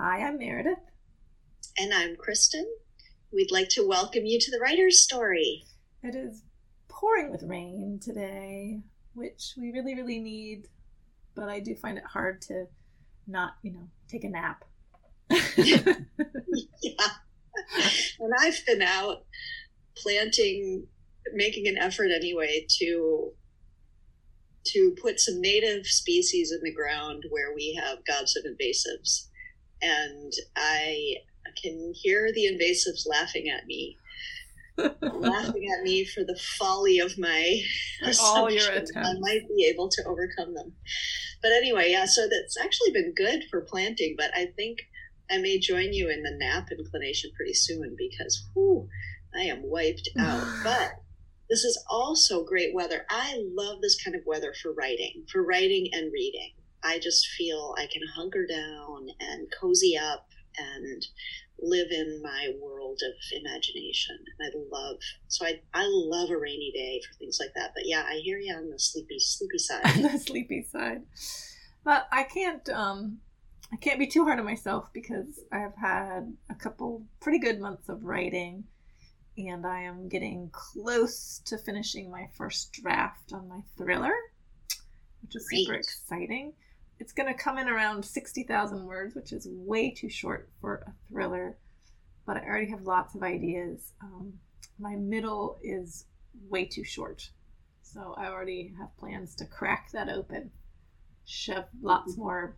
Hi, I'm Meredith. And I'm Kristin. We'd like to welcome you to the Writer's Story. It is pouring with rain today, which we really, really need, but I do find it hard to not, you know, take a nap. yeah. And I've been out planting, making an effort anyway to to put some native species in the ground where we have gobs of invasives. And I can hear the invasives laughing at me. laughing at me for the folly of my all your attempts. I might be able to overcome them. But anyway, yeah, so that's actually been good for planting, but I think I may join you in the nap inclination pretty soon because whew, I am wiped out. but this is also great weather. I love this kind of weather for writing, for writing and reading. I just feel I can hunker down and cozy up and live in my world of imagination. I love so I I love a rainy day for things like that. But yeah, I hear you on the sleepy sleepy side. the sleepy side. But I can't um I can't be too hard on myself because I've had a couple pretty good months of writing and I am getting close to finishing my first draft on my thriller, which is Great. super exciting. It's going to come in around 60,000 words, which is way too short for a thriller, but I already have lots of ideas. Um, my middle is way too short, so I already have plans to crack that open, shove lots more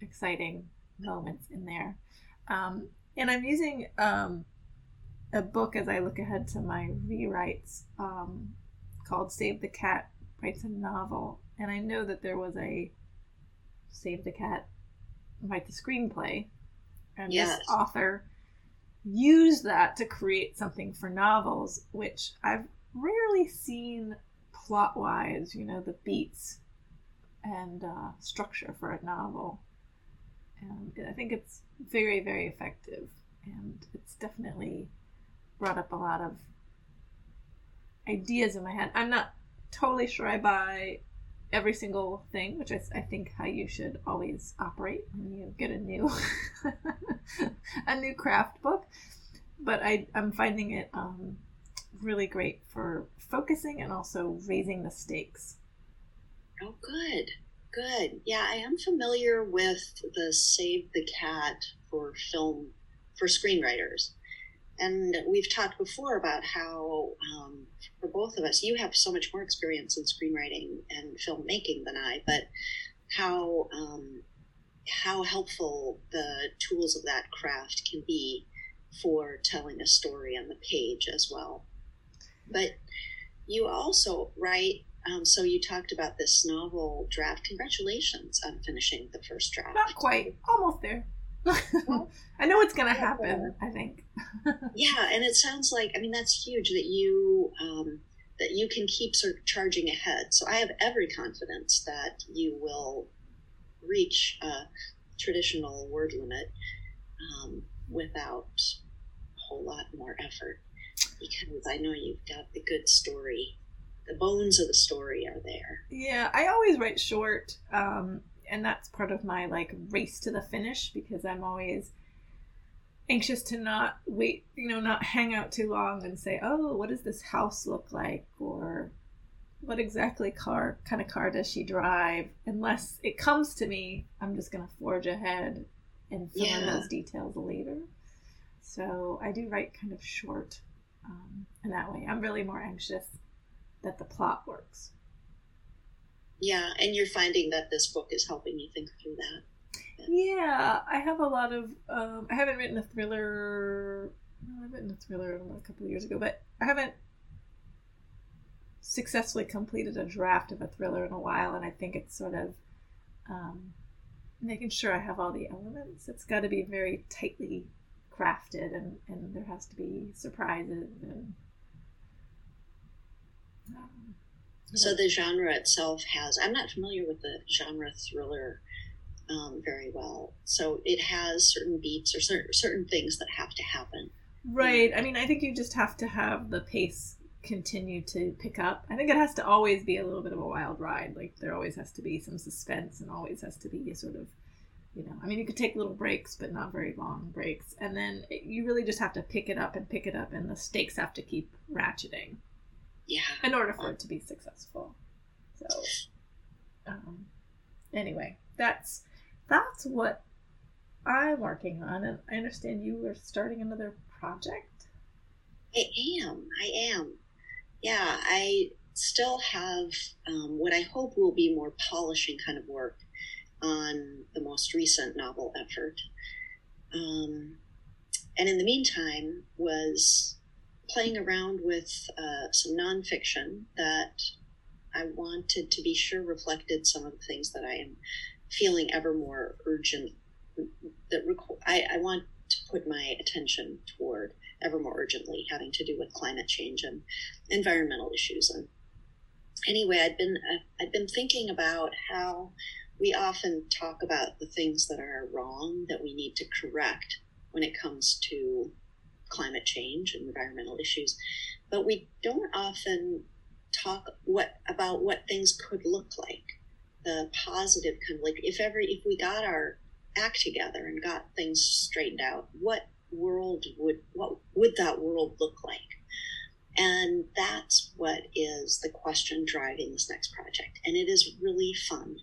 exciting moments in there. Um, and I'm using um, a book as I look ahead to my rewrites um, called Save the Cat Writes a Novel. And I know that there was a Save the Cat Write the Screenplay. And yes. this author used that to create something for novels, which I've rarely seen plot wise, you know, the beats and uh, structure for a novel. And I think it's very, very effective. And it's definitely brought up a lot of ideas in my head. I'm not totally sure I buy every single thing, which is I think how you should always operate when you get a new a new craft book. But I I'm finding it um, really great for focusing and also raising the stakes. Oh, good, good. Yeah, I am familiar with the Save the Cat for film for screenwriters. And we've talked before about how, um, for both of us, you have so much more experience in screenwriting and filmmaking than I, but how um, how helpful the tools of that craft can be for telling a story on the page as well. But you also write. Um, so you talked about this novel draft. Congratulations on finishing the first draft. Not quite, almost there. I know it's going to happen. I think. yeah, and it sounds like I mean that's huge that you um, that you can keep sort of charging ahead. So I have every confidence that you will reach a traditional word limit um, without a whole lot more effort because I know you've got the good story. The bones of the story are there. Yeah, I always write short. Um, and that's part of my like race to the finish because I'm always anxious to not wait, you know, not hang out too long and say, "Oh, what does this house look like?" or what exactly car kind of car does she drive? Unless it comes to me, I'm just going to forge ahead and fill yeah. in those details later. So I do write kind of short, um, and that way I'm really more anxious that the plot works. Yeah, and you're finding that this book is helping you think through that. Yeah, I have a lot of. Um, I haven't written a thriller. I've written a thriller a couple of years ago, but I haven't successfully completed a draft of a thriller in a while, and I think it's sort of um, making sure I have all the elements. It's got to be very tightly crafted, and, and there has to be surprises and. Um, so the genre itself has. I'm not familiar with the genre thriller um, very well. So it has certain beats or certain certain things that have to happen. Right. I mean, I think you just have to have the pace continue to pick up. I think it has to always be a little bit of a wild ride. Like there always has to be some suspense and always has to be a sort of you know, I mean, you could take little breaks, but not very long breaks. And then you really just have to pick it up and pick it up, and the stakes have to keep ratcheting. Yeah. In order for it to be successful. So, um, anyway, that's that's what I'm working on, and I understand you are starting another project. I am. I am. Yeah, I still have um, what I hope will be more polishing kind of work on the most recent novel effort. Um, and in the meantime, was playing around with uh, some nonfiction that I wanted to be sure reflected some of the things that I am feeling ever more urgent. That reco- I, I want to put my attention toward ever more urgently, having to do with climate change and environmental issues. And anyway, I'd been I'd been thinking about how we often talk about the things that are wrong that we need to correct when it comes to climate change and environmental issues, but we don't often talk what about what things could look like. The positive kind of like if every if we got our act together and got things straightened out, what world would what would that world look like? And that's what is the question driving this next project. And it is really fun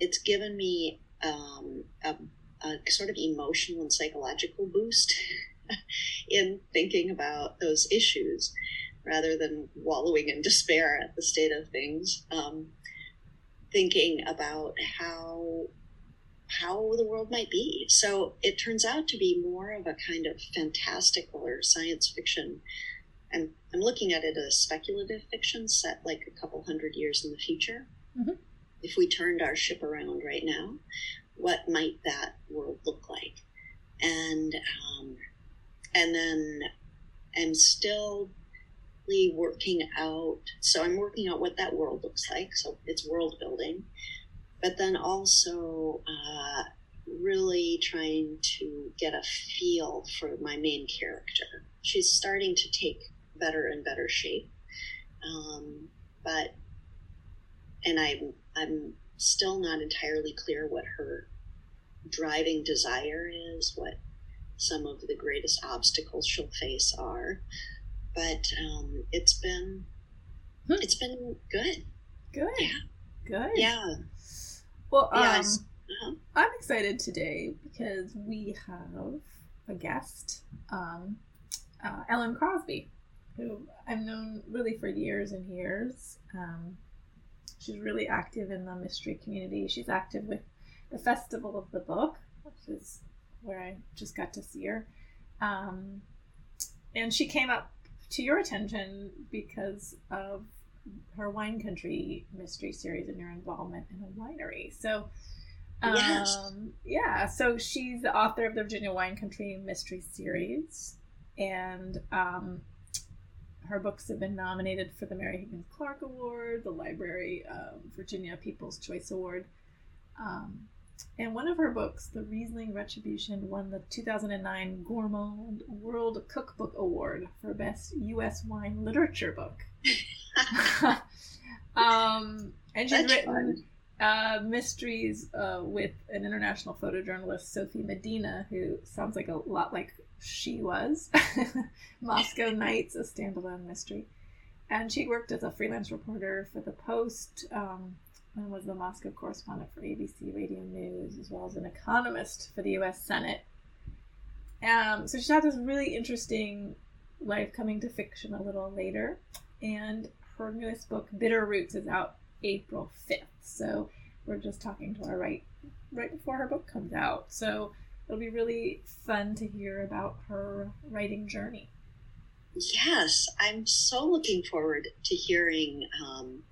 it's given me um, a, a sort of emotional and psychological boost in thinking about those issues rather than wallowing in despair at the state of things. Um, thinking about how how the world might be. So it turns out to be more of a kind of fantastical or science fiction. And I'm looking at it as speculative fiction set like a couple hundred years in the future. Mm-hmm if we turned our ship around right now, what might that world look like? And um, and then I'm still working out. So I'm working out what that world looks like. So it's world building, but then also uh, really trying to get a feel for my main character. She's starting to take better and better shape, um, but and I'm I'm still not entirely clear what her driving desire is, what some of the greatest obstacles she'll face are. But um, it's been hmm. it's been good. Good. Yeah. Good. Yeah. Well, um, yes. uh-huh. I'm excited today because we have a guest, um, uh, Ellen Crosby, who I've known really for years and years. Um, She's really active in the mystery community. She's active with the Festival of the Book, which is where I just got to see her. Um, and she came up to your attention because of her Wine Country mystery series and your involvement in a winery. So, um, yes. yeah, so she's the author of the Virginia Wine Country mystery series. And um, her books have been nominated for the Mary Higgins Clark Award, the Library of Virginia People's Choice Award. Um, and one of her books, The Riesling Retribution, won the 2009 Gourmand World Cookbook Award for Best U.S. Wine Literature Book. um, and she's That's written uh, mysteries uh, with an international photojournalist, Sophie Medina, who sounds like a lot like she was. Moscow Nights, a standalone mystery. And she worked as a freelance reporter for The Post um, and was the Moscow correspondent for ABC Radio News, as well as an economist for the U.S. Senate. Um, so she had this really interesting life coming to fiction a little later. And her newest book, Bitter Roots, is out April 5th. So we're just talking to her right right before her book comes out. So it'll be really fun to hear about her writing journey. Yes, I'm so looking forward to hearing um,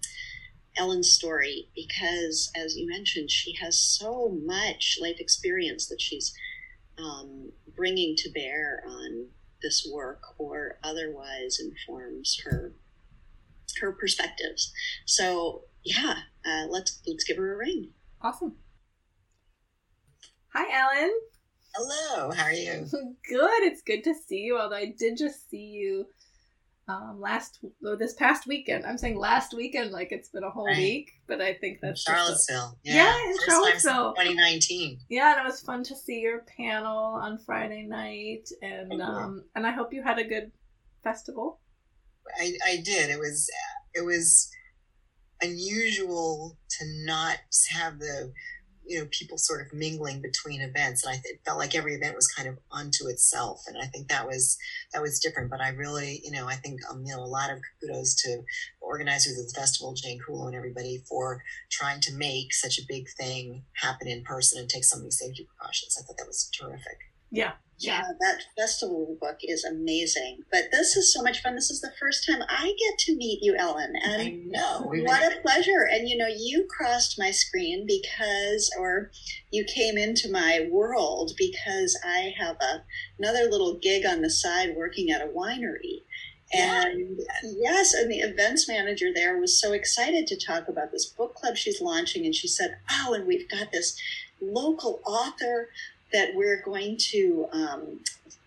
Ellen's story because, as you mentioned, she has so much life experience that she's um, bringing to bear on this work, or otherwise informs her her perspectives. So, yeah, uh, let's let's give her a ring. Awesome. Hi, Ellen. Hello, how are you? Good. It's good to see you. Although I did just see you um, last this past weekend. I'm saying last weekend, like it's been a whole Right. week, but I think that's just a- Charlottesville. Yeah, in Charlottesville. 2019. yeah, and it was fun to see your panel on Friday night, and um, and I hope you had a good festival. I, I did. It was it was unusual to not have the you know people sort of mingling between events, and I th- it felt like every event was kind of unto itself, and I think that was that was different. But I really, you know, I think um, you know a lot of kudos to the organizers of the festival, Jane Kulow, and everybody for trying to make such a big thing happen in person and take so many safety precautions. I thought that was terrific. Yeah, Yeah, that festival book is amazing. But this is so much fun. This is the first time I get to meet you, Ellen. I know. Oh, what a pleasure. And you know, you crossed my screen because, or you came into my world because I have a, another little gig on the side working at a winery. And yes, and the events manager there was so excited to talk about this book club she's launching. And she said, Oh, and we've got this local author that we're going to, um,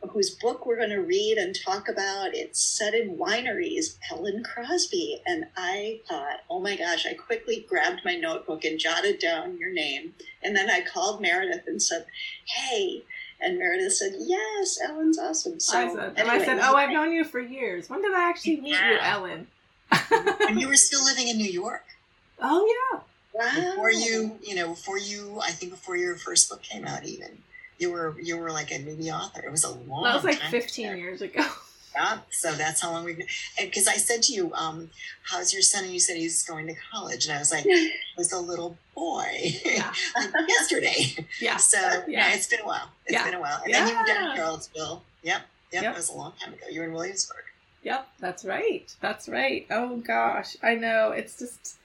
whose book we're going to read and talk about. It's set in wineries, Ellen Crosby. And I thought, oh my gosh, I quickly grabbed my notebook and jotted down your name. And then I called Meredith and said, hey. And Meredith said, yes, Ellen's awesome. So, I said, and I said, "Oh, I've known you for years. When did I actually meet you, Ellen?" and you were still living in New York. oh yeah, Wow. before you you know before you i think before your first book came out even you were you were like a newbie author it was a long that was like time 15 ago. years ago. yeah so that's how long we've been because i said to you um how's your son and you said he's going to college and i was like he was a little boy Yeah. like yesterday Yeah, so Yeah. yeah it's been a while It's Yeah. been a while and then you Yeah. to charlottesville yep yep, Yep. it was a long time ago you were in williamsburg Yep, that's right. That's right. Oh gosh, I know. It's just,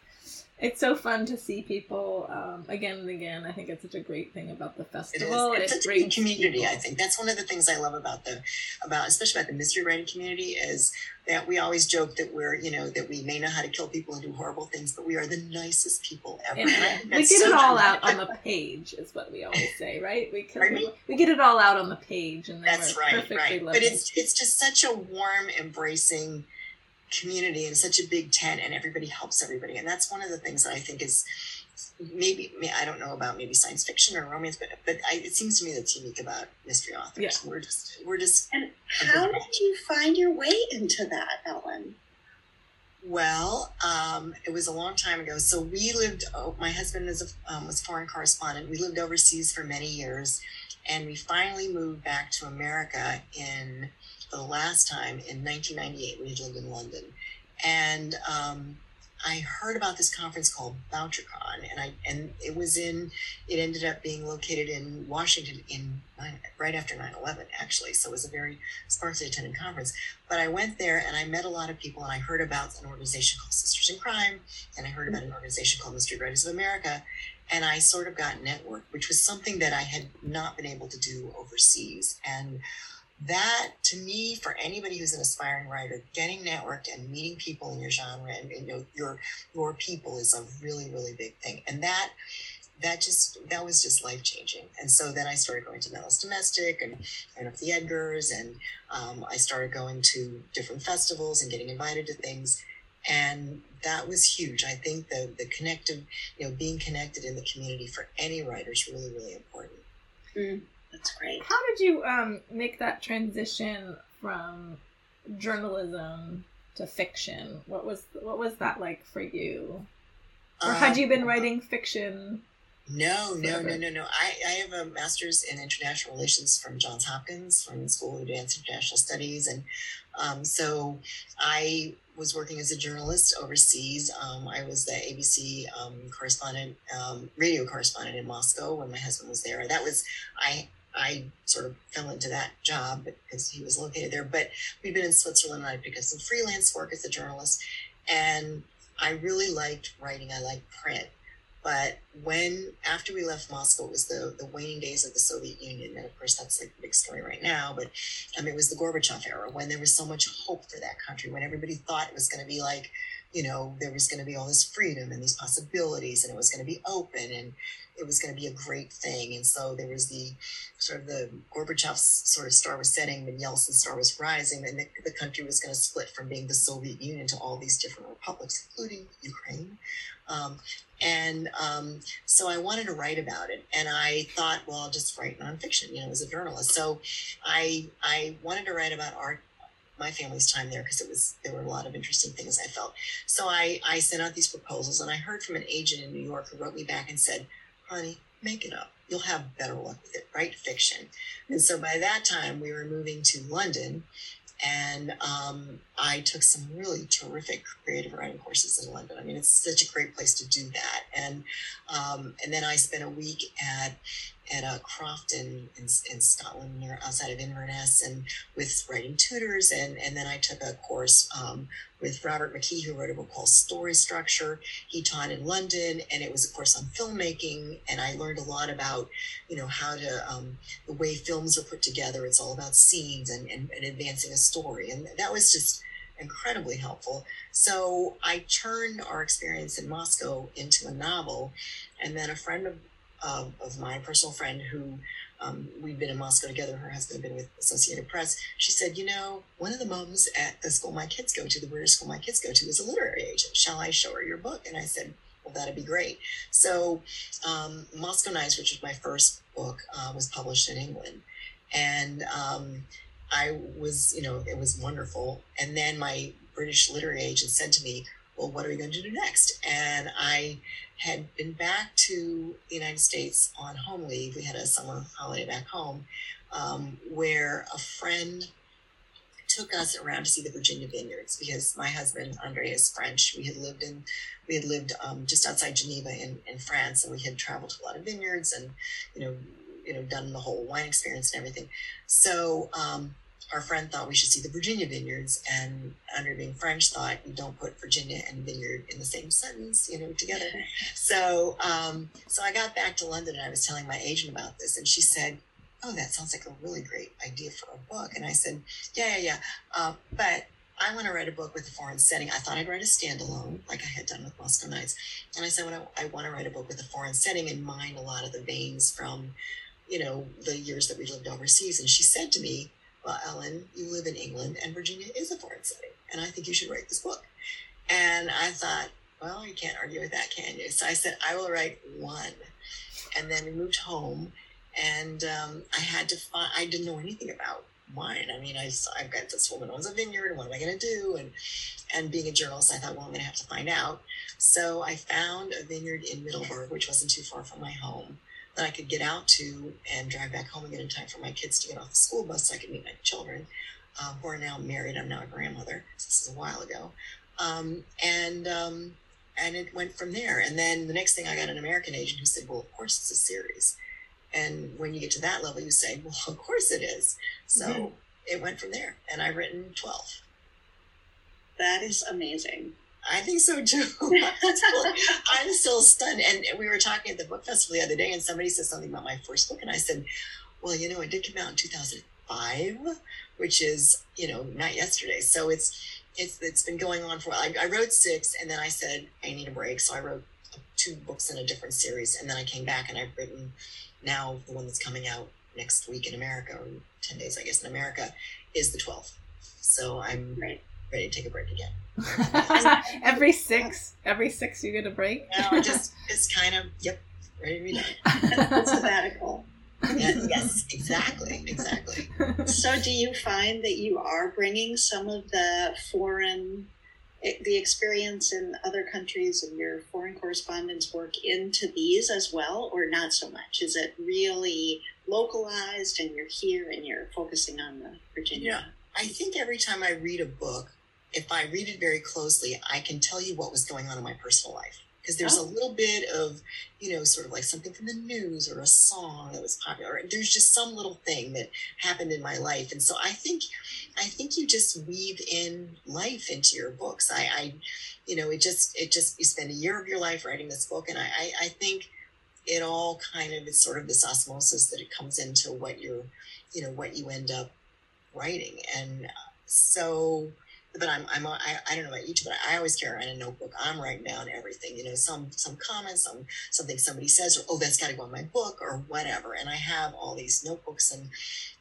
it's so fun to see people um, again and again. I think it's such a great thing about the It is. festival. It's It such a brings community. people. I think that's one of the things I love about the, about especially about the mystery writing community is that we always joke that we're, you know, that we may know how to kill people and do horrible things, but we are the nicest people ever. And And I think we get so it all out on the page, is what we always say, right? We we, we get it all out on the page, and then That's right, perfectly right. lovely. But it's it's just such a warm, embracing community and such a big tent, and everybody helps everybody, and that's one of the things that I think is maybe I don't know about maybe science fiction or romance, but but I, it seems to me that's unique about mystery authors. Yeah. We're just we're just And how did you find your way into that, Ellen? Well, um, it was a long time ago. So we lived. Oh, my husband is a, um, was foreign correspondent. We lived overseas for many years, and we finally moved back to America in for the last time in 1998. We had lived in London, and um, I heard about this conference called Bouchercon, and I and it was in. It ended up being located in Washington in right after 9/11, actually. So it was a very sparsely attended conference. But I went there and I met a lot of people, and I heard about an organization called Sisters in Crime, and I heard about an organization called Mystery Writers of America, and I sort of got networked, which was something that I had not been able to do overseas. And that, to me, for anybody who's an aspiring writer, getting networked and meeting people in your genre and, you know your your people is a really really big thing. And that that just that was just life changing. And so then I started going to Malice Domestic and I went up the Edgars and um, I started going to different festivals and getting invited to things. And that was huge. I think the the connective, you know, being connected in the community for any writer is really, really important. That's great. How did you um, make that transition from journalism to fiction? What was what was that like for you? Or had you been Um, writing fiction? No, no, no, no, no. I, I have a master's in international relations from Johns Hopkins, from the School of Advanced International Studies. And um, so I was working as a journalist overseas. Um, I was the ABC um, correspondent, um, radio correspondent in Moscow when my husband was there. That was, I, I sort of fell into that job because he was located there. But we'd been in Switzerland and I picked up some freelance work as a journalist. And I really liked writing. I liked print But when after we left Moscow, it was the the waning days of the Soviet Union, and of course that's like a big story right now. But um, it was the Gorbachev era when there was so much hope for that country, when everybody thought it was going to be like, you know, there was going to be all this freedom and these possibilities, and it was going to be open, and it was going to be a great thing. And so there was the sort of the Gorbachev's sort of star was setting, and Yeltsin's star was rising, and the, the country was going to split from being the Soviet Union to all these different republics, including Ukraine. Um, and um, so I wanted to write about it, and I thought, well, I'll just write nonfiction, you know, as a journalist. So I I wanted to write about art, my family's time there, because it was there were a lot of interesting things I felt. So I I sent out these proposals, and I heard from an agent in New York who wrote me back and said, "Honey, make it up. You'll have better luck with it. Write fiction." And so by that time, we were moving to London, and um, I took some really terrific creative writing courses in London. I mean, it's such a great place to do that. And um, and then I spent a week at at a croft in, in, in Scotland near outside of Inverness and with writing tutors and and then I took a course um, with Robert McKee who wrote a book called Story Structure. He taught in London and it was a course on filmmaking and I learned a lot about you know how to um, the way films are put together. It's all about scenes and, and, and advancing a story and that was just incredibly helpful. So I turned our experience in Moscow into a novel and then a friend of of, of my personal friend who um, we've been in Moscow together. Her husband had been with Associated Press. She said, "You know, one of the moms at the school my kids go to, the British school my kids go to, is a literary agent. Shall I show her your book?" And I said, "Well, that'd be great." So, um, Moscow Nights, which was my first book, uh, was published in England, and um, I was, you know, it was wonderful. And then my British literary agent said to me, "Well, what are we going to do next?" And I had been back to the United States on home leave. We had a summer holiday back home um, where a friend took us around to see the Virginia vineyards because my husband Andre is French. We had lived in we had lived um, just outside Geneva in, in France, and we had traveled to a lot of vineyards and you know you know done the whole wine experience and everything. So um, our friend thought we should see the Virginia vineyards, and Andre being French thought you don't put Virginia and vineyard in the same sentence, you know, together. So, um, so I got back to London and I was telling my agent about this, and she said, "Oh, that sounds like a really great idea for a book." And I said, "Yeah, yeah, yeah, uh, but." I want to write a book with a foreign setting. I thought I'd write a standalone, like I had done with Moscow Nights. And I said, well, I, I want to write a book with a foreign setting and mine a lot of the veins from, you know, the years that we lived overseas. And she said to me, well, Ellen, you live in England and Virginia is a foreign city, and I think you should write this book. And I thought, well, you can't argue with that, can you? So I said, I will write one. And then we moved home, and um, I had to find, I didn't know anything about wine. I mean, I, I've got this woman owns a vineyard, and what am I going to do? And, and being a journalist, I thought, well, I'm going to have to find out. So I found a vineyard in Middleburg, which wasn't too far from my home that I could get out to and drive back home and get in time for my kids to get off the school bus so I could meet my children, uh, who are now married. I'm now a grandmother. This is a while ago. Um, and um, and it went from there. And then the next thing, I got an American agent who said, "Well, of course it's a series." And when you get to that level, you say, "Well, of course it is." So mm-hmm. it went from there, and I've written twelve. That is amazing. I think so too. I'm still stunned. And we were talking at the book festival the other day, and somebody said something about my first book, and I said, "Well, you know, it did come out in 2005, which is you know not yesterday. So it's it's it's been going on for a while. I, I wrote six, and then I said I need a break, so I wrote two books in a different series, and then I came back and I've written now the one that's coming out next week in America, or 10 days, I guess, in America, is the 12th. So I'm right ready to take a break again. every six, every six, you get a break. no, just it's kind of yep, ready to be sabbatical. Yes, yes, exactly, exactly. So, do you find that you are bringing some of the foreign, eh, the experience in other countries and your foreign correspondence work into these as well, or not so much? Is it really localized, and you're here and you're focusing on the Virginia? Yeah. I think every time I read a book, if I read it very closely, I can tell you what was going on in my personal life. because there's oh. a little bit of, you know, sort of like something from the news or a song that was popular. There's just some little thing that happened in my life, and so I think, I think you just weave in life into your books. I, I you know, it just, it just you spend a year of your life writing this book, and I, I, I think it all kind of it's sort of this osmosis that it comes into what you're, you know, what you end up writing, and uh, so but I'm, I'm I, I don't know about you two, but I always carry around a notebook. I'm writing down everything, you know, some, some comments, some, something somebody says, or, oh, that's got to go in my book or whatever. And I have all these notebooks and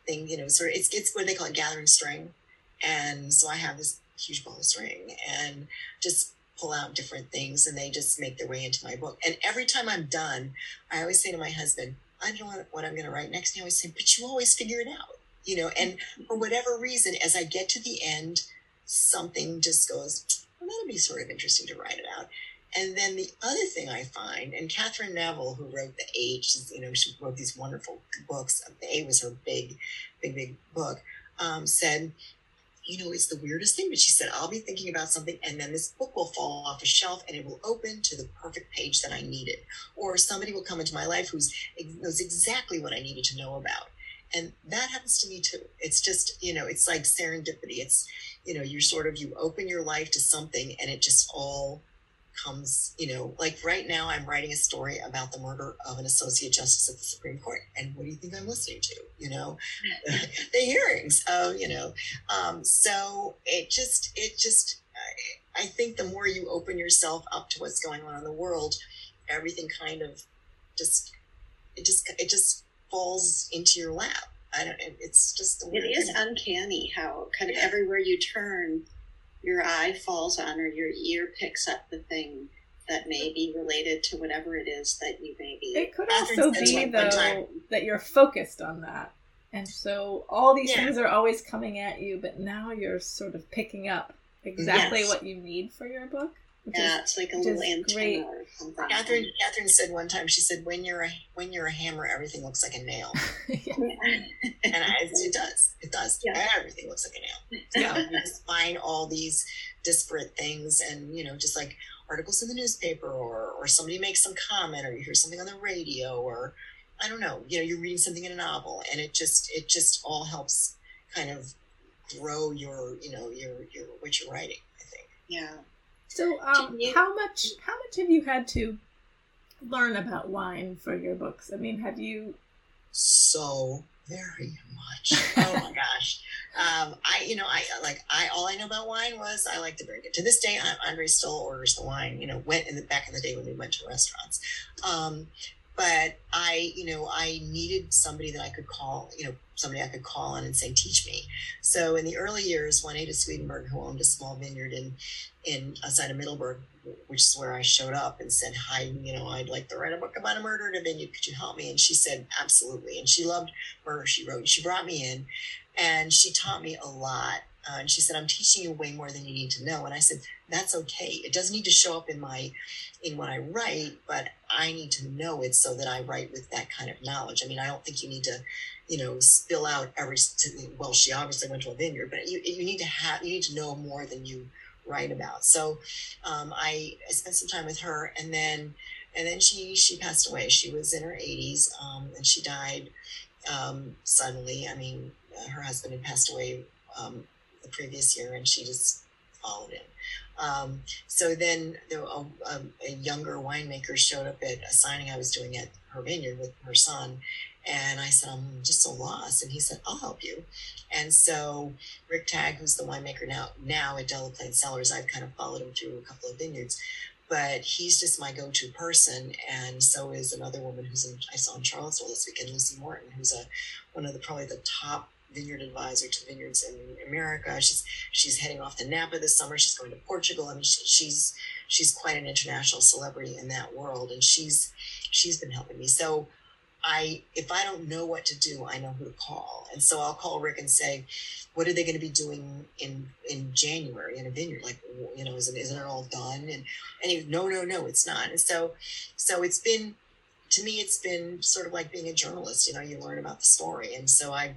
thing, you know, sort of, it's, it's what they call it gathering string. And so I have this huge ball of string and just pull out different things and they just make their way into my book. And every time I'm done, I always say to my husband, I don't know what I'm going to write next. And he always say, but you always figure it out, you know, and mm-hmm. for whatever reason, as I get to the end, something just goes, well, that'll be sort of interesting to write about. And then the other thing I find, and Katherine Neville, who wrote The Eight, you know, she wrote these wonderful books. The Eight was her big, big, big book. Um, said, you know, it's the weirdest thing, but she said, I'll be thinking about something, and then this book will fall off a shelf, and it will open to the perfect page that I needed, or somebody will come into my life who's knows exactly what I needed to know about, and that happens to me too. It's just, you know, it's like serendipity. It's you know you're sort of you open your life to something and it just all comes you know like right now i'm writing a story about the murder of an associate justice at the supreme court and what do you think i'm listening to you know the hearings of you know um, so it just it just I, I think the more you open yourself up to what's going on in the world everything kind of just it just it just falls into your lap I don't. It's just it is uncanny how kind of everywhere you turn, your eye falls on or your ear picks up the thing that may be related to whatever it is that you may be. It could also be though that you're focused on that, and so all these yeah. things are always coming at you, but now you're sort of picking up exactly yes. what you need for your book. Yeah, it's like a little antenna. Katherine, Katherine said one time, she said, "When you're a when you're a hammer, everything looks like a nail." and I, it does. It does. Yeah. Everything looks like a nail. Yeah. you just find all these disparate things, and you know, just like articles in the newspaper, or or somebody makes some comment, or you hear something on the radio, or I don't know, you know, you're reading something in a novel, and it just it just all helps kind of grow your you know your your what you're writing. I think. Yeah. So, um, you... how much how much have you had to learn about wine for your books? I mean, have you? So very much. Oh my gosh. Um, I, you know, I like, I, all I know about wine was I like to drink it. To this day, Andre still orders the wine, you know, went in the back in the day when we went to restaurants. Um, but I, you know, I needed somebody that I could call, you know, somebody I could call on and say, teach me. So in the early years, Juanita Swedenburg, who owned a small vineyard in, in outside of Middleburg, which is where I showed up and said, hi, you know, I'd like to write a book about a murder in a vineyard. Could you help me? And she said, absolutely. And she loved murder, she wrote. She brought me in and she taught me a lot. Uh, and she said, I'm teaching you way more than you need to know. And I said, that's okay. It doesn't need to show up in my in what I write, but I need to know it so that I write with that kind of knowledge. I mean, I don't think you need to, you know, spill out every. Well, she obviously went to a vineyard, but you you need to have you need to know more than you write about. So, um, I, I spent some time with her, and then and then she she passed away. She was in her 80s, um, and she died um, suddenly. I mean, her husband had passed away um, the previous year, and she just followed him. Um, so then a, a, a, younger winemaker showed up at a signing I was doing at her vineyard with her son. And I said, I'm just so lost. And he said, I'll help you. And so Rick Tagg, who's the winemaker now, now at Delaplane Cellars, I've kind of followed him through a couple of vineyards, but he's just my go-to person. And so is another woman who's in, I saw in Charlottesville this weekend, Lucie Morton, who's a, one of the, probably the top vineyard advisor to vineyards in America. She's she's heading off to Napa this summer. She's going to Portugal. I mean, she, she's she's quite an international celebrity in that world, and she's she's been helping me. So I if I don't know what to do, I know who to call, and so I'll call Rick and say, "What are they going to be doing in in January in a vineyard? Like, you know, isn't isn't it all done?" And and he, no, no, no, it's not. And so so it's been to me, it's been sort of like being a journalist. You know, you learn about the story, and so I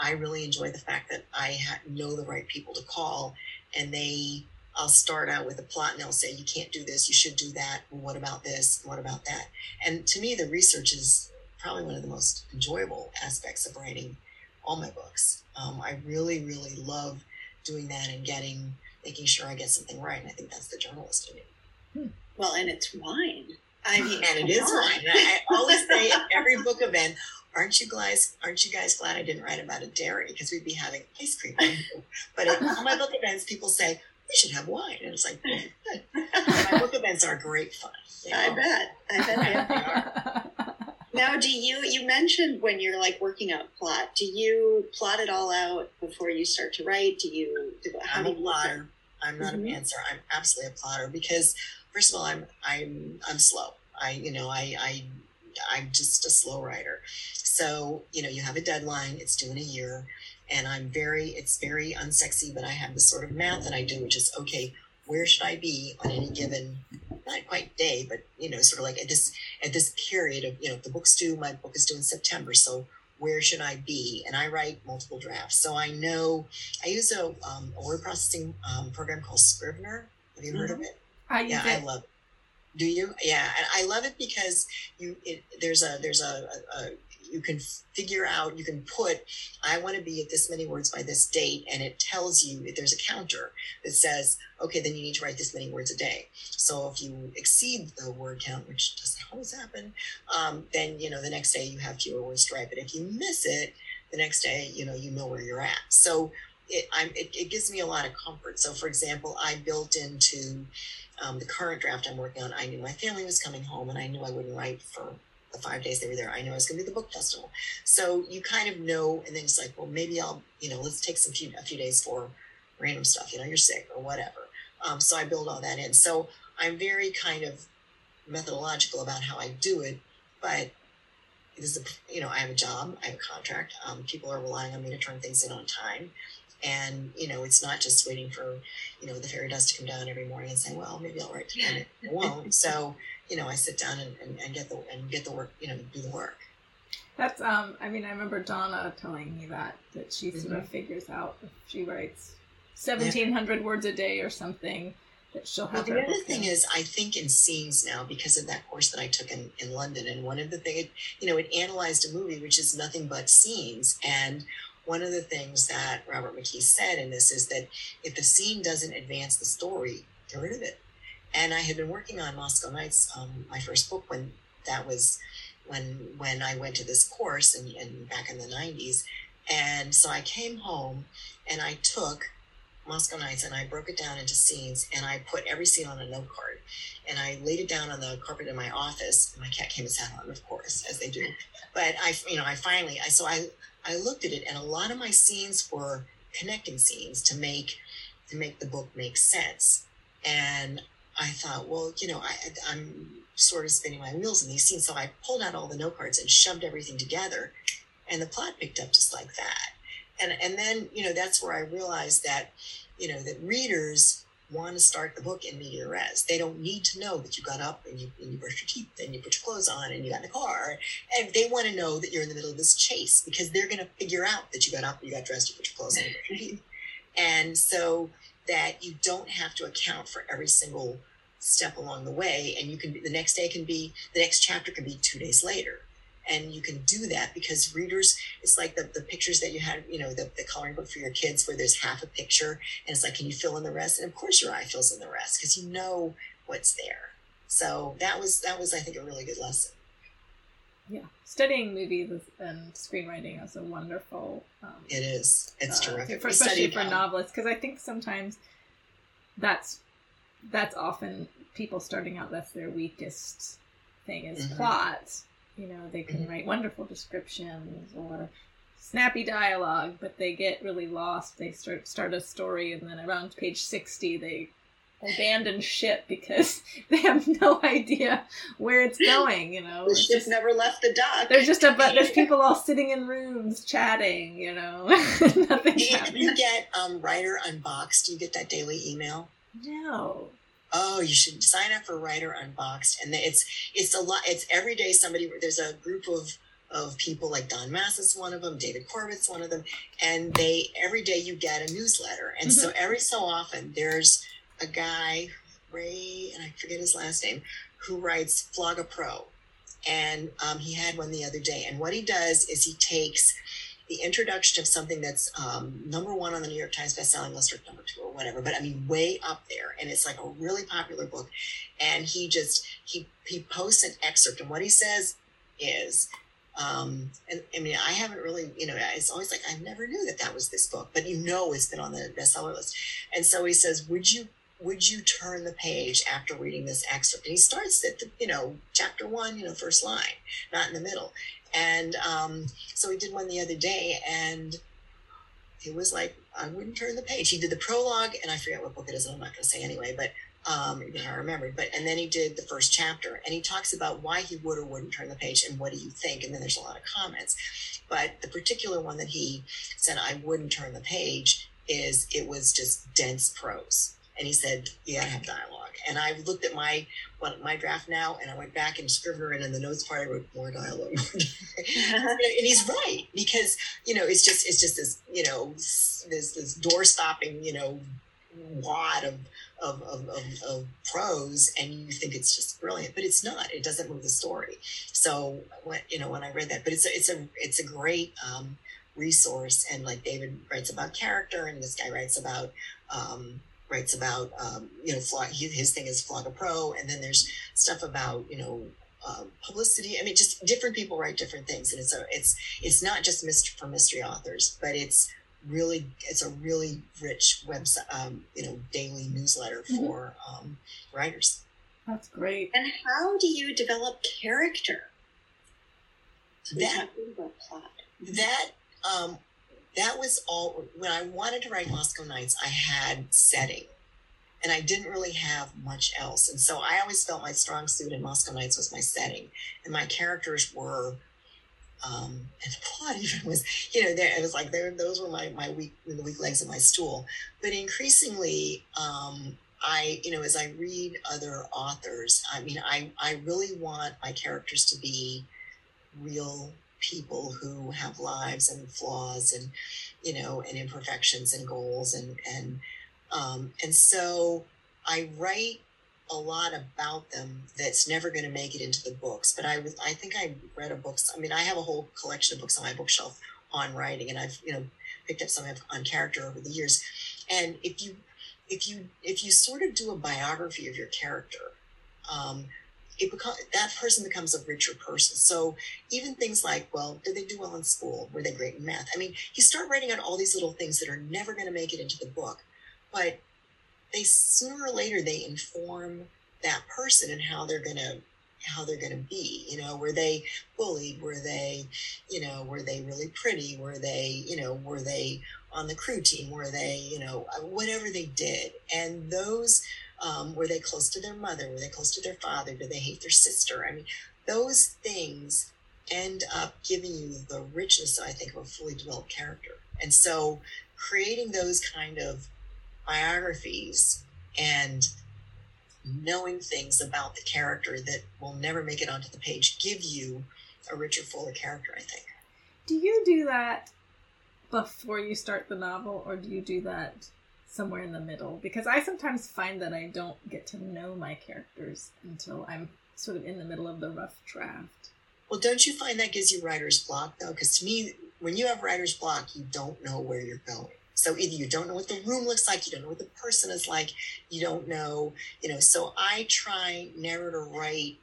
I really enjoy the fact that I ha- know the right people to call, and they I'll start out with a plot and they'll say, you can't do this, you should do that. Well, what about this? What about that? And to me, the research is probably one of the most enjoyable aspects of writing all my books. Um, I really, really love doing that and getting, making sure I get something right. And I think that's the journalist in me. Hmm. Well, and it's wine. I mean, and it is wine. I always say at every book event, aren't you guys aren't you guys glad I didn't write about a dairy because we'd be having ice cream. but at all my book events, people say we should have wine, and it's like my book events are great fun. I bet. I bet they are. Now, do you you mentioned when you're like working out plot? Do you plot it all out before you start to write? Do you? Do, how I'm do you a plotter. I'm not mm-hmm. a pantser. I'm absolutely a plotter because first of all, I'm I'm I'm slow. I you know I I I'm just a slow writer. So you know you have a deadline. It's due in a year, and I'm very it's very unsexy, but I have this sort of math that I do, which is okay. Where should I be on any given not quite day, but you know, sort of like at this at this period of you know, the book's due. My book is due in September, so where should I be? And I write multiple drafts, so I know I use a, um, a word processing um, program called Scrivener. Have you heard mm-hmm. of it? I yeah, it. I love it. Do you? Yeah, and I love it because you it, there's a there's a, a, a you can figure out, you can put, I want to be at this many words by this date, and it tells you if there's a counter that says, okay, then you need to write this many words a day. So if you exceed the word count, which doesn't always happen, um, then you know the next day you have fewer words to write. But if you miss it, the next day you know you know where you're at. So it, it, it gives me a lot of comfort. So for example, I built into um, the current draft I'm working on. I knew my family was coming home, and I knew I wouldn't write for the five days they were there. I know was going to be the book festival. So you kind of know, and then it's like, well, maybe I'll, you know, let's take some few, a few days for random stuff. You know, you're sick or whatever. Um, so I build all that in. So I'm very kind of methodological about how I do it, but this is a, you know, I have a job, I have a contract. Um, people are relying on me to turn things in on time. And, you know, it's not just waiting for, you know, the fairy dust to come down every morning and say, well, maybe I'll write tonight. It won't. So, you know, I sit down and, and, and get the and get the work, you know, do the work. That's um I mean I remember Donna telling me that that she sort mm-hmm. of figures out if she writes seventeen hundred yeah. words a day or something that she'll have. Well, the other thing in. is I think in scenes now because of that course that I took in, in London and one of the things you know it analyzed a movie which is nothing but scenes and one of the things that Robert McKee said in this is that if the scene doesn't advance the story, get rid of it. And I had been working on Moscow Nights, um, my first book, when that was when when I went to this course and, and back in the 90s. And so I came home and I took Moscow Nights and I broke it down into scenes and I put every scene on a note card and I laid it down on the carpet in my office. And my cat came and sat on it, of course, as they do. But I, you know, I finally, I so I I looked at it and a lot of my scenes were connecting scenes to make to make the book make sense. And I thought, well, you know, I, I'm sort of spinning my wheels in these scenes. So I pulled out all the note cards and shoved everything together, and the plot picked up just like that. And and then you know that's where I realized that, you know, that readers want to start the book in media res. They don't need to know that you got up and you, and you brushed your teeth and you put your clothes on and you got in the car. And they want to know that you're in the middle of this chase because they're going to figure out that you got up, you got dressed, you put your clothes on. And so that you don't have to account for every single step along the way and you can be the next day can be the next chapter can be two days later and you can do that because readers it's like the, the pictures that you had you know the, the coloring book for your kids where there's half a picture and it's like can you fill in the rest? And of course your eye fills in the rest because you know what's there. So that was that was i think a really good lesson. Yeah. Studying movies and screenwriting is a wonderful um, it is. It's uh, terrific. for, especially for novelists because i think sometimes that's that's often people starting out that's their weakest thing is mm-hmm. plot you know they can write wonderful descriptions or snappy dialogue but they get really lost. They start start a story and then around page 60 they abandon ship because they have no idea where it's going you know? The ship just, never left the dock. There's just a but there's people all sitting in rooms chatting you know? Nothing you, you get um, writer unboxed? Do you get that daily email? No. Oh, you should sign up for Writer Unboxed, and it's it's a lot. It's every day somebody. There's a group of of people like Don Maass is one of them, David Corbett's one of them, and they every day you get a newsletter, and mm-hmm. so every so often there's a guy, Ray, and I forget his last name, who writes Flog a Pro. And um, he had one the other day. And what he does is he takes the introduction of something that's um, number one on the New York Times bestselling list or number two or whatever, but I mean way up there, and it's like a really popular book. And he just he he posts an excerpt, and what he says is, um, and I mean I haven't really you know it's always like I never knew that that was this book, but you know it's been on the bestseller list, and so he says, would you would you turn the page after reading this excerpt? And he starts at the, you know, chapter one, you know, first line, not in the middle. And um, so he did one the other day, and it was like I wouldn't turn the page. He did the prologue, and I forget what book it is. I'm not going to say anyway, but um, I remembered. But and then he did the first chapter, and he talks about why he would or wouldn't turn the page, and what do you think? And then there's a lot of comments. But the particular one that he said I wouldn't turn the page is it was just dense prose and he said, "Yeah, I have dialogue." And I looked at my what, my draft now, and I went back and scrivener, and in the notes part, I wrote more dialogue. and he's right because you know it's just it's just this you know this this door stopping you know wad of of, of, of, of prose and you think it's just brilliant but it's not it doesn't move the story so when you know when i read that but it's a it's a it's a great um, resource and like david writes about character and this guy writes about um, writes about um, you know flog, his thing is flog a pro and then there's stuff about you know um, publicity i mean just different people write different things and it's a it's it's not just mystery for mystery authors but it's really it's a really rich website um, you know daily newsletter mm-hmm. for mm-hmm. um, writers that's great and how do you develop character so that that um, that was all when I wanted to write Moscow Nights, I had setting and I didn't really have much else. And so I always felt my strong suit in Moscow Nights was my setting. And my characters were um, and the plot even was, you know, there it was like there those were my my weak the weak legs of my stool. But increasingly, um, I you know as I read other authors, I mean, I I really want my characters to be real people who have lives and flaws and you know and imperfections and goals and and um, and so I write a lot about them that's never going to make it into the books. But I was I think I read a book. I mean, I have a whole collection of books on my bookshelf on writing, and I've you know picked up some on character over the years. And if you if you if you sort of do a biography of your character, um, it becomes that person becomes a richer person. So even things like, well, did they do well in school? Were they great in math? I mean, you start writing out all these little things that are never going to make it into the book, but they sooner or later they inform that person and how they're going to how they're going to be you know were they bullied were they you know were they really pretty were they you know were they on the crew team were they you know whatever they did and those um, were they close to their mother? Were they close to their father? Did they hate their sister? I mean, those things end up giving you the richness, I think, of a fully developed character. And so creating those kind of biographies and knowing things about the character that will never make it onto the page give you a richer, fuller character, I think. Do you do that before you start the novel, or do you do that somewhere in the middle because I sometimes find that I don't get to know my characters until I'm sort of in the middle of the rough draft. Well, don't you find that gives you writer's block though? Because to me, when you have writer's block, you don't know where you're going. So either you don't know what the room looks like, you don't know what the person is like, you don't know, you know. So I try never to write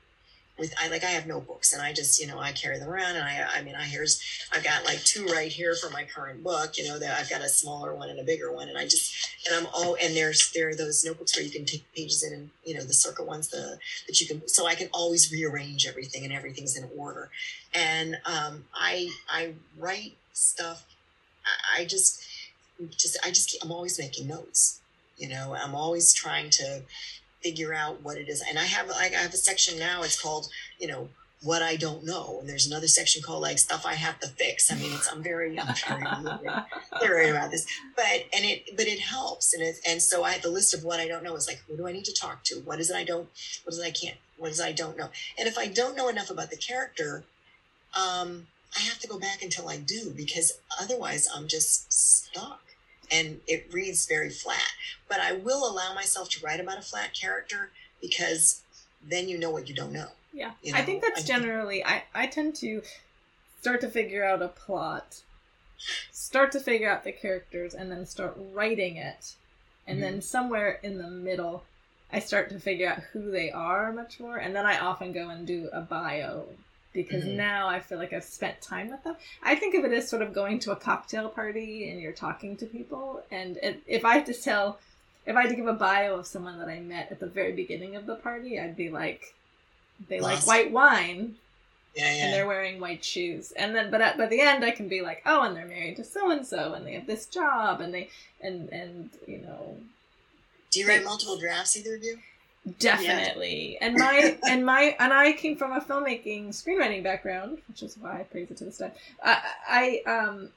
with I like I have notebooks and I just you know I carry them around and I I mean I here's I've got like two right here for my current book you know that I've got a smaller one and a bigger one and I just and I'm all and there's there are those notebooks where you can take pages in and you know the circle ones the that you can so I can always rearrange everything and everything's in order. And um, I I write stuff I, I just just I just I'm always making notes you know I'm always trying to figure out what it is. And I have like I have a section now. It's called you know what I don't know, and there's another section called like stuff I have to fix. I mean, it's I'm very I'm very very about this, but and it but it helps, and it and so I had the list of what I don't know is like who do I need to talk to? What is it I don't? What is it I can't? What is it I don't know? And if I don't know enough about the character, um, I have to go back until I do because otherwise I'm just stuck. And it reads very flat. But I will allow myself to write about a flat character because then you know what you don't know. Yeah. You I think that's I think- generally I, I tend to start to figure out a plot, start to figure out the characters, and then start writing it. And Mhm. then somewhere in the middle I start to figure out who they are much more, and then I often go and do a bio because Mhm. now I feel like I've spent time with them. I think of it as sort of going to a cocktail party and you're talking to people, and it, if I had to tell, if I had to give a bio of someone that I met at the very beginning of the party, I'd be like, they like white wine Yeah, yeah. and they're wearing white shoes, and then but at by the end I can be like, oh, and they're married to so and so, and they have this job, and they and and you know Do you write multiple drafts, either of you? Definitely. And my and my and I came from a filmmaking screenwriting background, which is why I praise it to this day. I, I um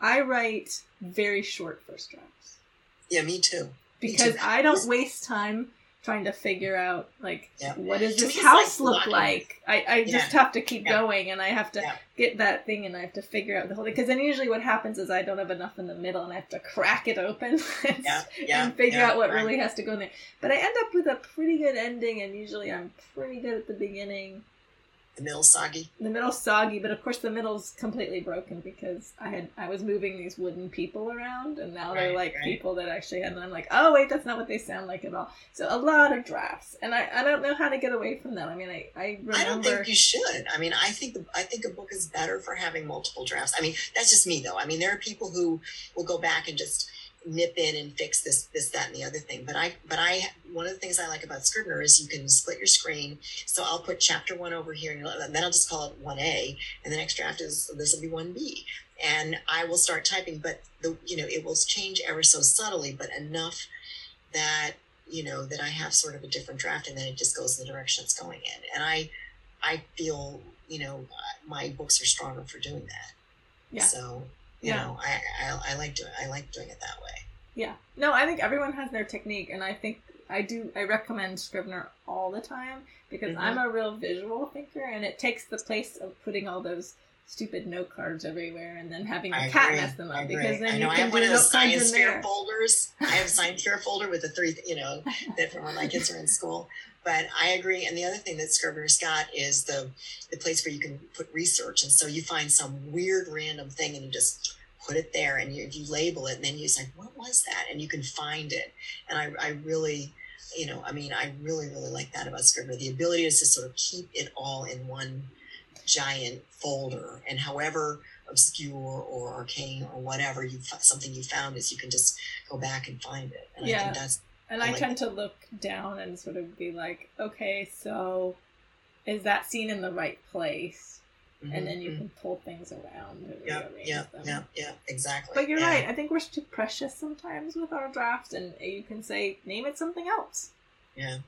I write very short first drafts Yeah, me too. Me because too. I don't waste time trying to figure out like Yeah. what does this house like look like. I, I just have to keep Yeah. going and I have to Yeah. get that thing and I have to figure out the whole thing because then usually what happens is I don't have enough in the middle and I have to crack it open and, Yeah, yeah, figure yeah, out what really has to go in there. But I end up with a pretty good ending and usually I'm pretty good at the beginning. The middle soggy. The middle's soggy, but of course the middle's completely broken because I had I was moving these wooden people around and now they're like right. people that actually had and I'm like, oh wait, that's not what they sound like at all. So a lot of drafts. And I, I don't know how to get away from that. I mean I, I remember I don't think you should. I mean, I think the, I think a book is better for having multiple drafts. I mean, that's just me though. I mean, there are people who will go back and just nip in and fix this, this, that, and the other thing. But I, but I, one of the things I like about Scrivener is you can split your screen. So I'll put chapter one over here, and then I'll just call it one A, and the next draft is this will be one B, and I will start typing. But the, you know, it will change ever so subtly, but enough that you know that I have sort of a different draft, and then it just goes in the direction it's going in. And I, I feel you know my books are stronger for doing that. Yeah. So you Yeah. know, I, I I like doing I like doing it that way. Yeah. No, I think everyone has their technique, and I think I do. I recommend Scrivener all the time because Mhm. I'm a real visual thinker, and it takes the place of putting all those stupid note cards everywhere and then having I the cat mess them I up because then I you know I can do one of note cards science in fair there. folders. I have a science fair folder with the three, you know, that from when my kids were in school. But I agree. And the other thing that Scrivener's got is the the place where you can put research. And so you find some weird random thing and you just put it there and you, you label it and then you say, what was that? And you can find it. And I, I really, you know, I mean, I really, really like that about Scrivener. The ability is to sort of keep it all in one giant folder and however obscure or arcane or whatever you something you found is you can just go back and find it and i Yeah. think that's And I I like tend to look down and sort of be like, okay, so is that scene in the right place? And then you Mhm. can pull things around and yeah rearrange yeah them. yeah yeah exactly But you're Yeah. right. I think we're too precious sometimes with our drafts, and you can say, name it something else. Yeah.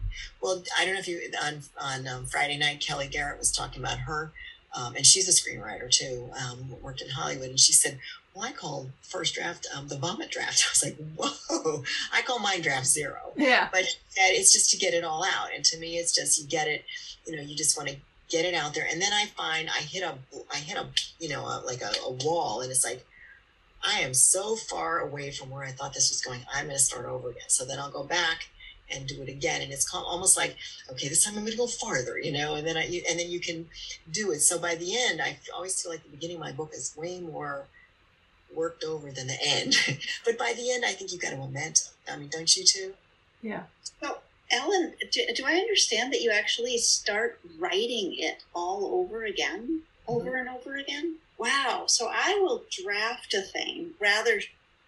Well, I don't know if you on on um, Friday night, Kelly Garrett was talking about her, um, and she's a screenwriter too. Um, worked in Hollywood, and she said, "Well, I call first draft um, the vomit draft." I was like, "Whoa!" I call mine draft zero. Yeah. But it's just to get it all out, and to me, it's just you get it. You know, you just want to get it out there, and then I find I hit a I hit a you know a, like a, a wall, and it's like. I am so far away from where I thought this was going. I'm going to start over again. So then I'll go back and do it again and it's almost like okay this time i'm going to go farther you know and then i you, and then you can do it so by the end i always feel like the beginning of my book is way more worked over than the end but by the end i think you've got a momentum i mean don't you too Yeah. So, Ellen, do, do I understand that you actually start writing it all over again, over and over again? Wow. So I will draft a thing rather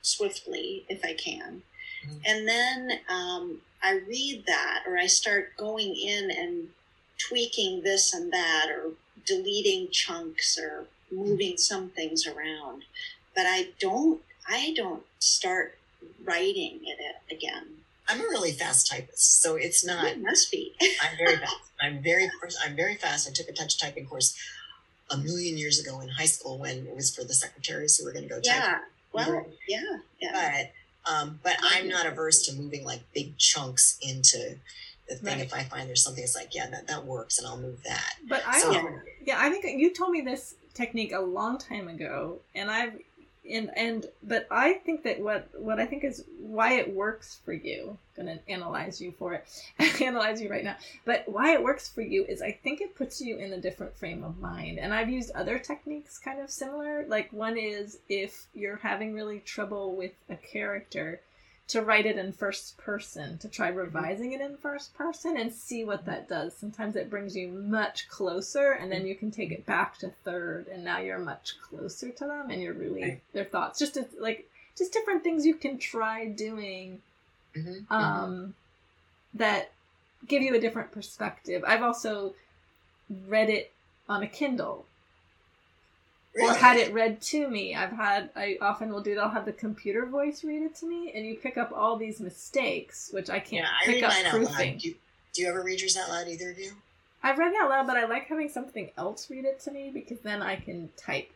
swiftly if I can. Mhm. And then um, I read that or I start going in and tweaking this and that or deleting chunks or moving some things around. But I don't, I don't start writing it again. I'm a really fast typist so it's not It must be. i'm very fast i'm very i'm very fast i took a touch typing course a million years ago in high school when it was for the secretaries who were going to go type yeah. Well, yeah, yeah. but um, but I'm not averse to moving like big chunks into the thing. Right. If I find there's something that's like, yeah, that, that works, and I'll move that. But I So- don't- yeah, I think you told me this technique a long time ago, and I've and and but I think that what what I think is why it works for you. I'm gonna analyze you for it, analyze you right now. But why it works for you is I think it puts you in a different frame of mind. And I've used other techniques kind of similar. Like one is if you're having really trouble with a character, to write it in first person, to try revising it in first person and see what that does. Sometimes it brings you much closer, and then you can take it back to third, and now you're much closer to them, and you're really their thoughts. Just like just different things you can try doing mm-hmm. um, that give you a different perspective. I've also read it on a Kindle or had it read to me. I've had I often will do that. I'll have the computer voice read it to me, and you pick up all these mistakes, which I can't yeah, I pick up proofing. Do you, do you ever read yours out loud, either of you? I've read it out loud, but I like having something else read it to me because then I can type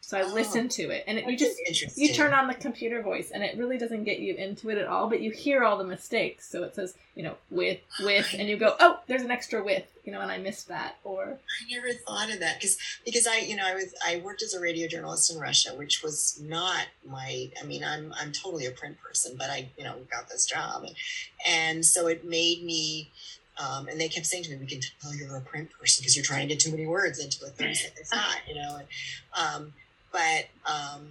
so I oh, listen to it, and it, you just you turn on the computer voice, and it really doesn't get you into it at all. But you hear all the mistakes. So it says, you know, with with, and you go, oh, there's an extra with, you know, and I missed that. Or I never thought of that because because I you know I was I worked as a radio journalist in Russia, which was not my. I mean, I'm I'm totally a print person, but I you know got this job, and, and so it made me. Um, and they kept saying to me, "We can tell you're a print person because you're trying to get too many words into a thirty second shot," you know. And, um, but um,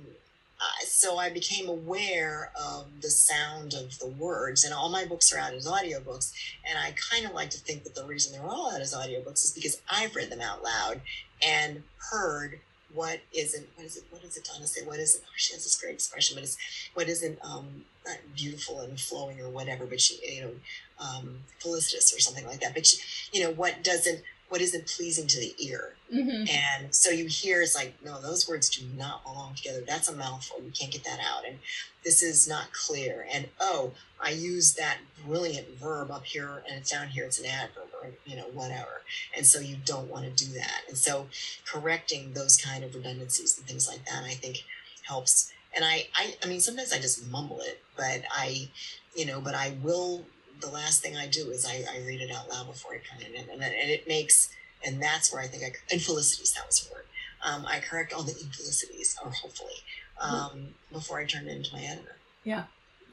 so I became aware of the sound of the words, and all my books are out as audiobooks. And I kind of like to think that the reason they're all out as audiobooks is because I've read them out loud and heard what isn't what is it what is it Donna say what isn't oh, she has this great expression but it's what isn't um not beautiful and flowing or whatever but she you know um felicitous or something like that but she, you know what doesn't what isn't pleasing to the ear. Mm-hmm. And so you hear it's like, no, those words do not belong together. That's a mouthful. You can't get that out. And this is not clear. And oh, I use that brilliant verb up here and it's down here, it's an adverb or, you know, whatever. And so you don't want to do that. And so correcting those kind of redundancies and things like that, I think helps. And I, I, I mean, sometimes I just mumble it, but I, you know, but I will the last thing I do is I, I read it out loud before I turn it in, and, and it makes, and that's where I think I infelicities that was a word. Um, I correct all the infelicities, or hopefully, um, mm-hmm. before I turn it into my editor. Yeah.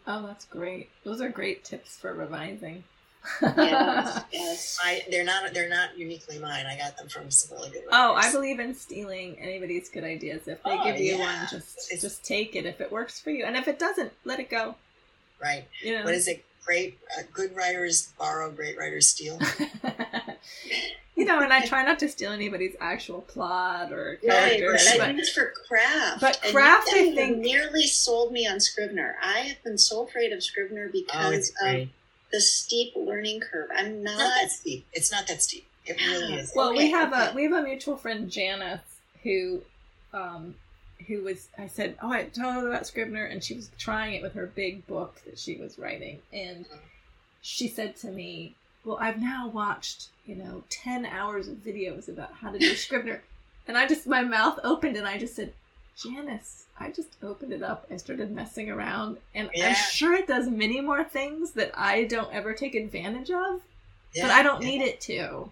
Oh, that's great. Those are great tips for revising. yes, yes. I, they're not they're not uniquely mine. I got them from some really good. Writers. Oh, I believe in stealing anybody's good ideas. If they oh, give you yeah. one, just it's, just take it if it works for you, and if it doesn't, let it go. Right. You know? What is it? Great uh, good writers borrow, great writers steal. you know, and I try not to steal anybody's actual plot or characters. Right, but I think it's for craft. But craft, I think, nearly sold me on Scrivener. I have been so afraid of Scrivener because oh, of the steep learning curve. I'm not, not that steep. It's not that steep. It really is. Well, okay, we have okay. a we have a mutual friend, Janice, who um, who was I said, "Oh, I told her about Scrivener," and she was trying it with her big book that she was writing, and mm-hmm. she said to me, "Well, I've now watched you know ten hours of videos about how to do Scrivener," and I just my mouth opened and I just said, "Janice." I just opened it up and started messing around, and yeah. I'm sure it does many more things that I don't ever take advantage of, yeah, but I don't yeah. need it to.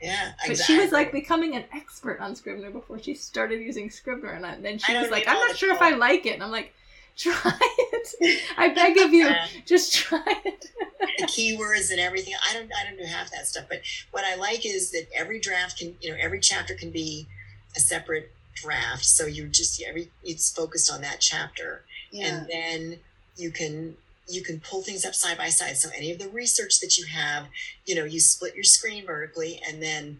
Yeah, exactly. But she was like becoming an expert on Scrivener before she started using Scrivener, and then she was like, "I'm not sure if I like it," and I'm like, "Try it. I beg of you, just try it." the keywords and everything. I don't. I don't do half that stuff. But what I like is that every draft can, you know, every chapter can be a separate draft. So you just every it's focused on that chapter, yeah. and then you can you can pull things up side by side. So any of the research that you have, you know, you split your screen vertically and then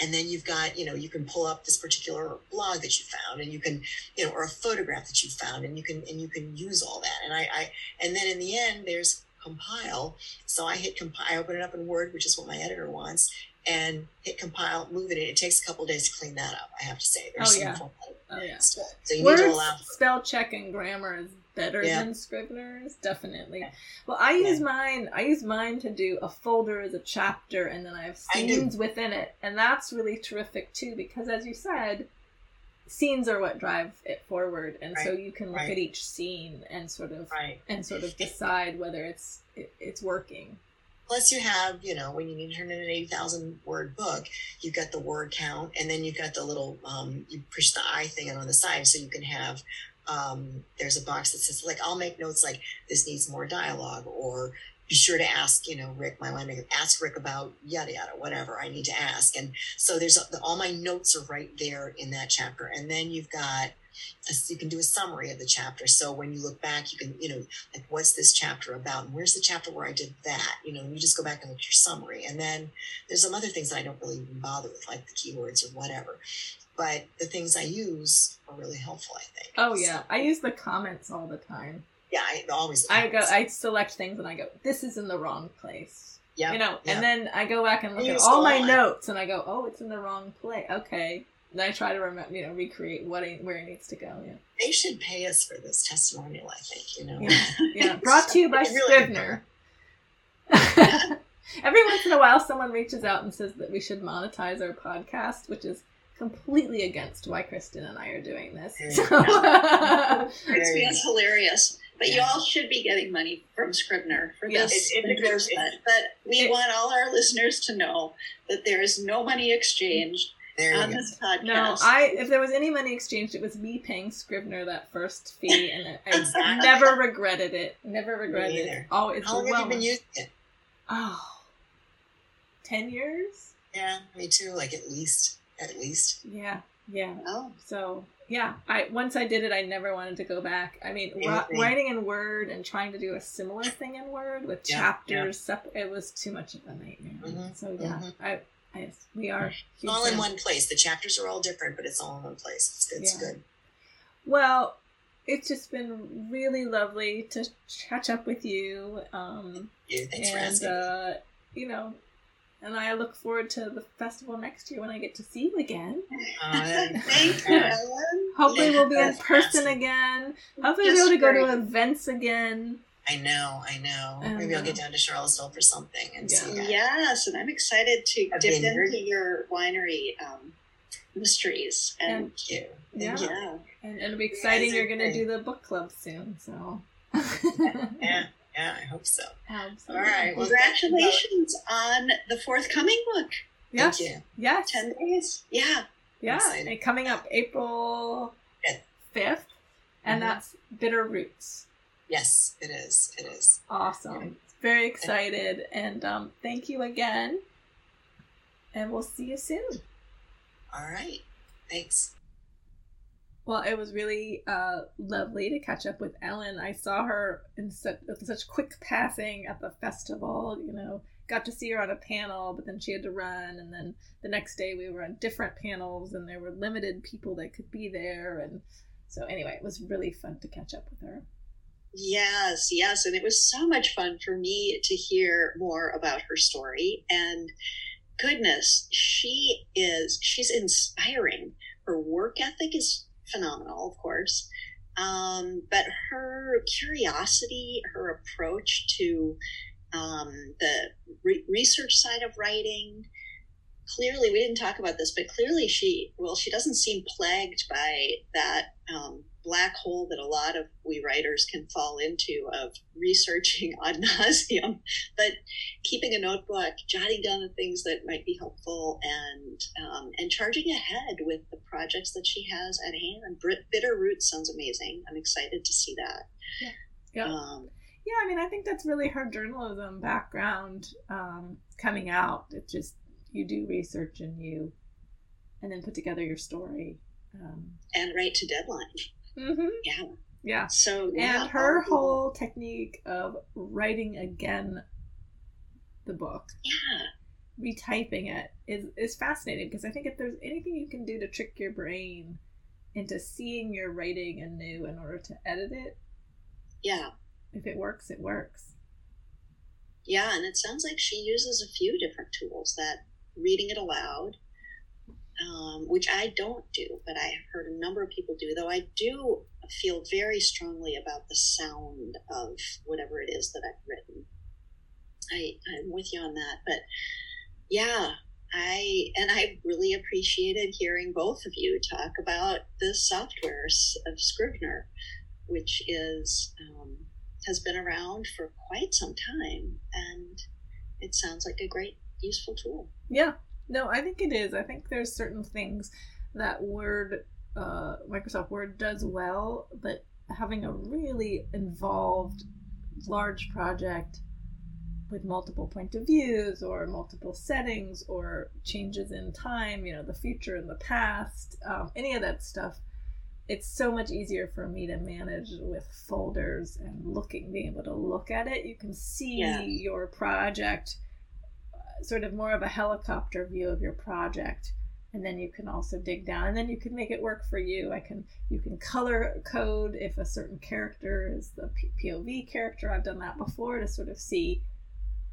and then you've got, you know, you can pull up this particular blog that you found and you can, you know, or a photograph that you found and you can and you can use all that. And I, I and then in the end there's compile. So I hit compile, I open it up in Word, which is what my editor wants, and hit compile, move it in. It takes a couple days to clean that up, I have to say. There's oh, yeah. Oh, yeah. So you Word need to allow spell check and grammar is better yeah. than Scrivener's, definitely. Well, I use yeah. mine. I use mine to do a folder as a chapter, and then I have scenes I within it, and that's really terrific too. Because as you said, scenes are what drive it forward, and right. so you can look right. at each scene and sort of right. and sort of decide whether it's it, it's working. Plus, you have, you know, when you need to turn in an 80,000 word book, you've got the word count, and then you've got the little, um, you push the I thing on the side so you can have um, there's a box that says like I'll make notes like this needs more dialogue or be sure to ask you know Rick my winemaker ask Rick about yada yada whatever I need to ask and so there's all my notes are right there in that chapter and then you've got you can do a summary of the chapter. So when you look back, you can, you know, like what's this chapter about? And where's the chapter where I did that? You know, and you just go back and look at your summary. And then there's some other things that I don't really even bother with, like the keywords or whatever. But the things I use are really helpful, I think. Oh yeah, I use the comments all the time. Yeah, I always. I go, I select things and I go, this is in the wrong place. Yeah, you know, yep. and then I go back and look at all my notes and I go, oh, it's in the wrong place. Okay, and I try to remember, you know, recreate what it, where it needs to go. Yeah. They should pay us for this testimonial. I think you know. Yeah. yeah. Brought to you by Scrivener. Every once in a while, someone reaches out and says that we should monetize our podcast, which is completely against why Kristin and I are doing this. Mm. So. it's hilarious. But yeah. you all should be getting money from Scrivener for yes. this it, it, But we it, want all our listeners to know that there is no money exchanged there on this podcast. No, I if there was any money exchanged, it was me paying Scrivener that first fee, and I never regretted it. Never regretted it. Oh, it's How long well have you been using it? Oh, 10 years. Yeah, me too. Like at least, at least. Yeah, yeah. Oh, so yeah. I once I did it, I never wanted to go back. I mean, writing in Word and trying to do a similar thing in Word with yeah, chapters, yeah. it was too much of a nightmare. Mm-hmm, so yeah, mm-hmm. I Yes, we are. All in one place. The chapters are all different, but it's all in one place. It's good. It's good. Well, it's just been really lovely to catch up with you. Um, yeah, thanks and, for asking. Uh, you know, and I look forward to the festival next year when I get to see you again. Uh, Thank you, Ellen. Hopefully, we'll be in person again. Hopefully, we'll be able to go to events again. I know, I know. Um, Maybe I'll get down to Charlottesville for something and yeah. see that. Yes, and I'm excited to a dip vineyard. into your winery um, mysteries. And Thank you. Yeah. yeah. And it'll be exciting. You're going to do the book club soon, so. yeah, yeah, I hope so. Absolutely. All right. Well, Congratulations on the forthcoming book. Yes. Thank you. Yes. 10 days. Yeah. Yeah. And coming up April 5th. 5th and mm-hmm. that's Bitter Roots. Yes, it is. It is. Awesome. Very excited. And um, thank you again. And we'll see you soon. All right. Thanks. Well, it was really uh, lovely to catch up with Ellen. I saw her in such, such quick passing at the festival, you know, got to see her on a panel, but then she had to run. And then the next day we were on different panels and there were limited people that could be there. And so, anyway, it was really fun to catch up with her. Yes, yes. And it was so much fun for me to hear more about her story. And goodness, she is, she's inspiring. Her work ethic is phenomenal, of course. Um, but her curiosity, her approach to um, the re- research side of writing, clearly, we didn't talk about this, but clearly she, well, she doesn't seem plagued by that um, black hole that a lot of we writers can fall into of researching ad nauseum, but keeping a notebook, jotting down the things that might be helpful, and um, and charging ahead with the projects that she has at hand. Bitter Roots sounds amazing. I'm excited to see that. Yeah. Yeah. Um, yeah, I mean, I think that's really her journalism background um, coming out. It's just you do research and you, and then put together your story. Um, and write to deadline. Mm-hmm. Yeah. Yeah. So yeah, and her whole technique of writing again the book. Yeah. Retyping it is is fascinating because I think if there's anything you can do to trick your brain into seeing your writing anew in order to edit it. Yeah. If it works, it works. Yeah, and it sounds like she uses a few different tools that reading it aloud, um, which I don't do, but I have heard a number of people do, though I do feel very strongly about the sound of whatever it is that I've written. I, I'm with you on that. But yeah, I, and I really appreciated hearing both of you talk about the software of Scrivener, which is, um, has been around for quite some time. And it sounds like a great, useful tool. Yeah, no, I think it is. I think there's certain things that Word uh, Microsoft Word does well, but having a really involved large project with multiple point of views or multiple settings or changes in time, you know, the future and the past, um, any of that stuff, it's so much easier for me to manage with folders and looking, being able to look at it. You can see Yeah. your project, sort of more of a helicopter view of your project. And then you can also dig down, and then you can make it work for you. I can you can color code if a certain character is the POV character. I've done that before to sort of see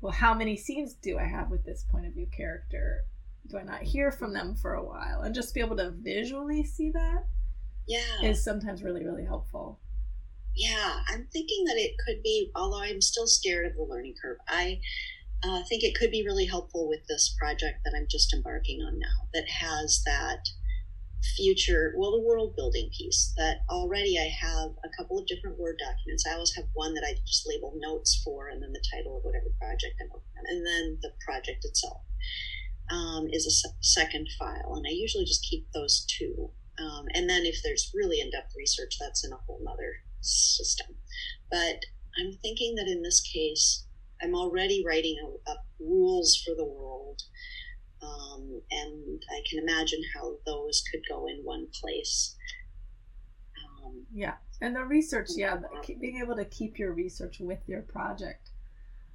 well, how many scenes do I have with this point of view character? Do I not hear from them for a while? And just be able to visually see that Yeah. is sometimes really, really helpful. Yeah, I'm thinking that it could be, although I'm still scared of the learning curve, I uh, think it could be really helpful with this project that I'm just embarking on now that has that future, well, the world building piece that already I have a couple of different Word documents. I always have one that I just label notes for and then the title of whatever project I'm working on, and then the project itself. Um, is a se- second file, and I usually just keep those two. Um, and then if there's really in-depth research, that's in a whole nother system. But I'm thinking that in this case, I'm already writing a rules for the world, um, and I can imagine how those could go in one place. Um, Yeah. And the research, yeah, the- being able to keep your research with your project,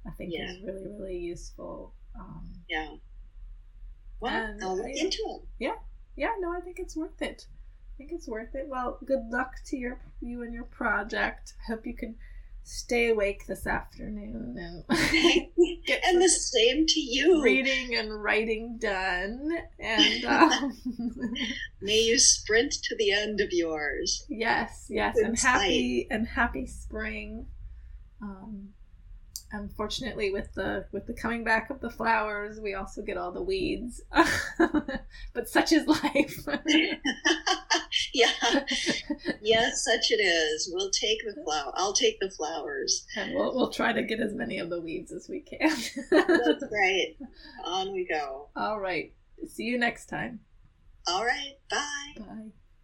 I think Yeah. is really, really useful. Um, yeah. Well, And, I'll look into it. Yeah, yeah, no, I think it's worth it. I think it's worth it. Well, good luck to your you and your project. I hope you can stay awake this afternoon and get and the same to you. reading and writing done. And um, May you sprint to the end of yours. yes, yes, Good and happy and happy spring. Um, unfortunately, with the with the coming back of the flowers, we also get all the weeds. but such is life. yeah. Yes, such it is. We'll take the flower. I'll take the flowers. and we'll we'll try to get as many of the weeds as we can. That's right. On we go. all right. See you next time. All right. Bye. Bye.